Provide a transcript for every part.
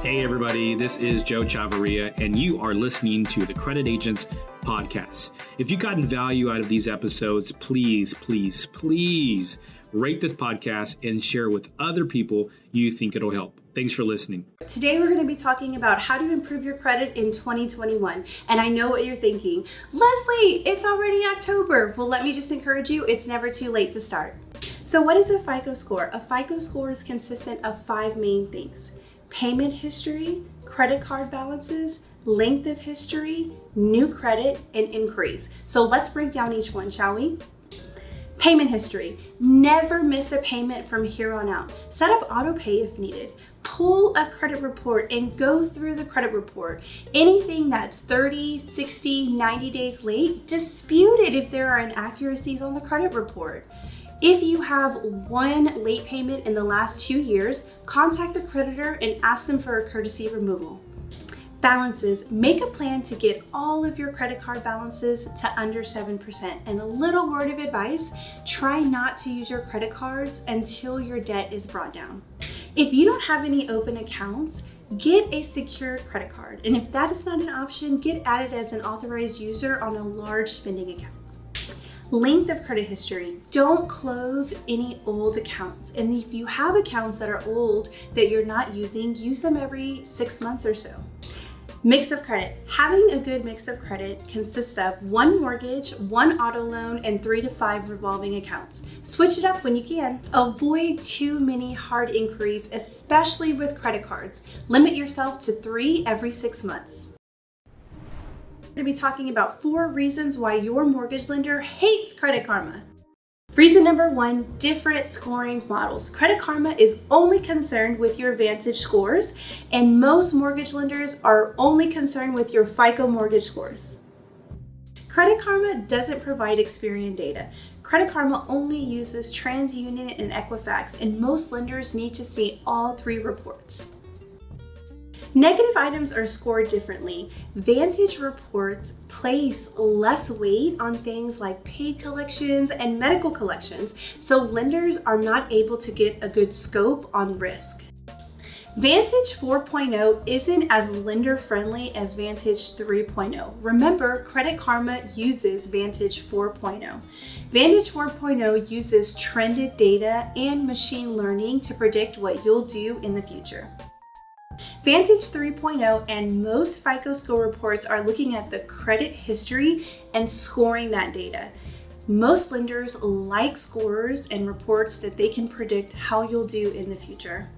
Hey, everybody, this is Joe Chavarria, and you are listening to the Credit Agents Podcast. If you've gotten value out of these episodes, please, please, please rate this podcast and share with other people you think it'll help. Thanks for listening. Today, we're going to be talking about how to improve your credit in 2021. And I know what you're thinking Leslie, it's already October. Well, let me just encourage you, it's never too late to start. So, what is a FICO score? A FICO score is consistent of five main things payment history, credit card balances, length of history, new credit, and inquiries. So let's break down each one, shall we? Payment history. Never miss a payment from here on out. Set up auto pay if needed. Pull a credit report and go through the credit report. Anything that's 30, 60, 90 days late, dispute it if there are inaccuracies on the credit report. If you have one late payment in the last two years, contact the creditor and ask them for a courtesy removal. Balances, make a plan to get all of your credit card balances to under 7%. And a little word of advice, try not to use your credit cards until your debt is brought down. If you don't have any open accounts, get a secure credit card. And if that is not an option, get added as an authorized user on a large spending account. Length of credit history. Don't close any old accounts. And if you have accounts that are old that you're not using, use them every six months or so. Mix of credit. Having a good mix of credit consists of one mortgage, one auto loan, and three to five revolving accounts. Switch it up when you can. Avoid too many hard inquiries, especially with credit cards. Limit yourself to three every six months going to be talking about four reasons why your mortgage lender hates Credit Karma. Reason number one different scoring models. Credit Karma is only concerned with your Vantage scores, and most mortgage lenders are only concerned with your FICO mortgage scores. Credit Karma doesn't provide Experian data. Credit Karma only uses TransUnion and Equifax, and most lenders need to see all three reports. Negative items are scored differently. Vantage reports place less weight on things like paid collections and medical collections, so lenders are not able to get a good scope on risk. Vantage 4.0 isn't as lender friendly as Vantage 3.0. Remember, Credit Karma uses Vantage 4.0. Vantage 4.0 uses trended data and machine learning to predict what you'll do in the future. Vantage 3.0 and most FICO score reports are looking at the credit history and scoring that data. Most lenders like scores and reports that they can predict how you'll do in the future.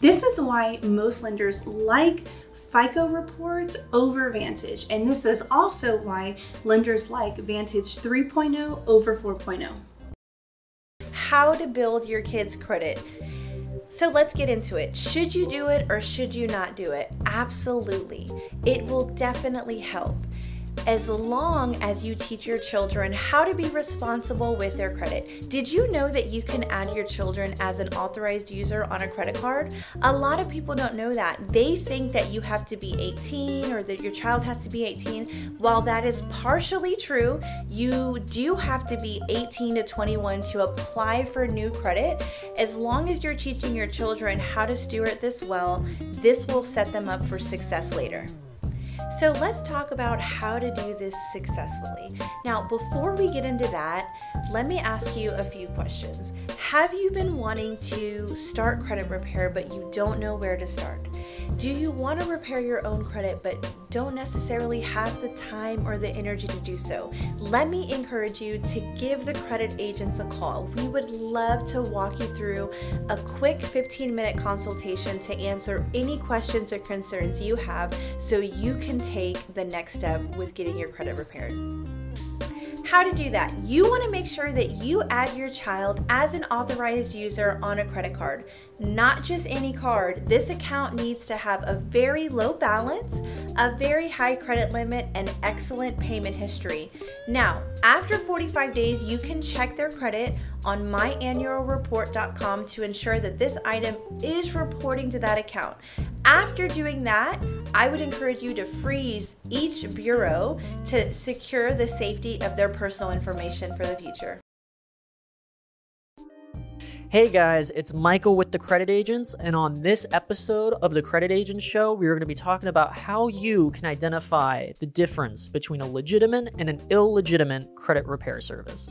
This is why most lenders like FICO reports over Vantage, and this is also why lenders like Vantage 3.0 over 4.0. How to build your kids' credit. So let's get into it. Should you do it or should you not do it? Absolutely. It will definitely help as long as you teach your children how to be responsible with their credit. Did you know that you can add your children as an authorized user on a credit card? A lot of people don't know that. They think that you have to be 18 or that your child has to be 18. While that is partially true, you do have to be 18 to 21 to apply for new credit. As long as you're teaching your children how to steward this well, this will set them up for success later. So let's talk about how to do this successfully. Now, before we get into that, let me ask you a few questions. Have you been wanting to start credit repair but you don't know where to start? Do you want to repair your own credit but don't necessarily have the time or the energy to do so? Let me encourage you to give the credit agents a call. We would love to walk you through a quick 15 minute consultation to answer any questions or concerns you have so you can take the next step with getting your credit repaired how to do that. You want to make sure that you add your child as an authorized user on a credit card, not just any card. This account needs to have a very low balance, a very high credit limit, and excellent payment history. Now, after 45 days, you can check their credit on myannualreport.com to ensure that this item is reporting to that account. After doing that, I would encourage you to freeze each bureau to secure the safety of their personal information for the future. Hey guys, it's Michael with the Credit Agents, and on this episode of the Credit Agents Show, we are going to be talking about how you can identify the difference between a legitimate and an illegitimate credit repair service.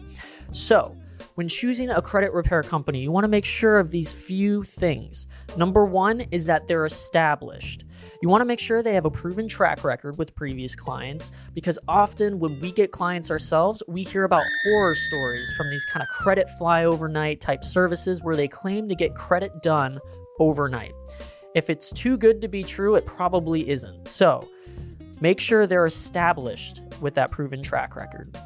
So, when choosing a credit repair company, you want to make sure of these few things. Number one is that they're established. You want to make sure they have a proven track record with previous clients because often when we get clients ourselves, we hear about horror stories from these kind of credit fly overnight type services where they claim to get credit done overnight. If it's too good to be true, it probably isn't. So make sure they're established with that proven track record.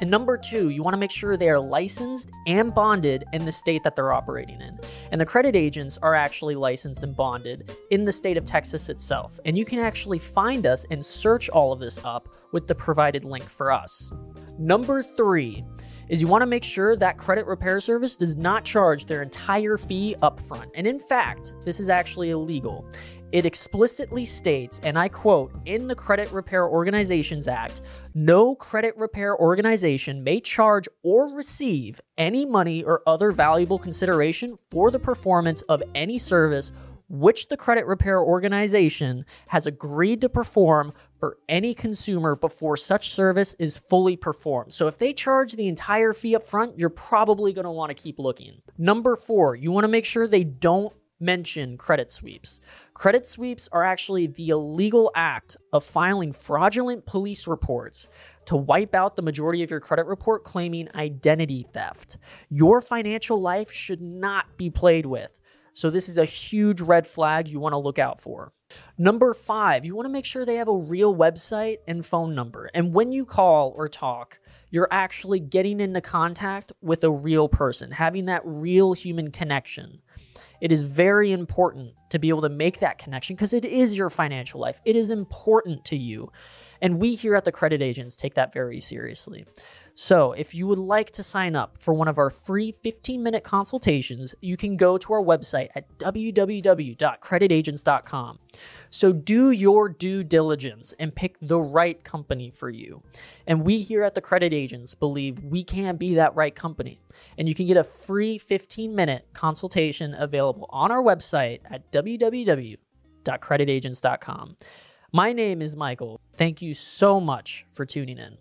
And number two, you want to make sure they are licensed and bonded in the state that they're operating in. And the credit agents are actually licensed and bonded in the state of Texas itself. And you can actually find us and search all of this up with the provided link for us. Number three is you want to make sure that credit repair service does not charge their entire fee upfront. And in fact, this is actually illegal. It explicitly states, and I quote, in the Credit Repair Organizations Act, no credit repair organization may charge or receive any money or other valuable consideration for the performance of any service which the credit repair organization has agreed to perform for any consumer before such service is fully performed. So if they charge the entire fee up front, you're probably going to want to keep looking. Number 4, you want to make sure they don't mention credit sweeps. Credit sweeps are actually the illegal act of filing fraudulent police reports to wipe out the majority of your credit report claiming identity theft. Your financial life should not be played with. So, this is a huge red flag you want to look out for. Number five, you want to make sure they have a real website and phone number. And when you call or talk, you're actually getting into contact with a real person, having that real human connection. It is very important to be able to make that connection because it is your financial life. It is important to you. And we here at the Credit Agents take that very seriously. So, if you would like to sign up for one of our free 15 minute consultations, you can go to our website at www.creditagents.com. So, do your due diligence and pick the right company for you. And we here at the Credit Agents believe we can be that right company. And you can get a free 15 minute consultation available on our website at www.creditagents.com. My name is Michael. Thank you so much for tuning in.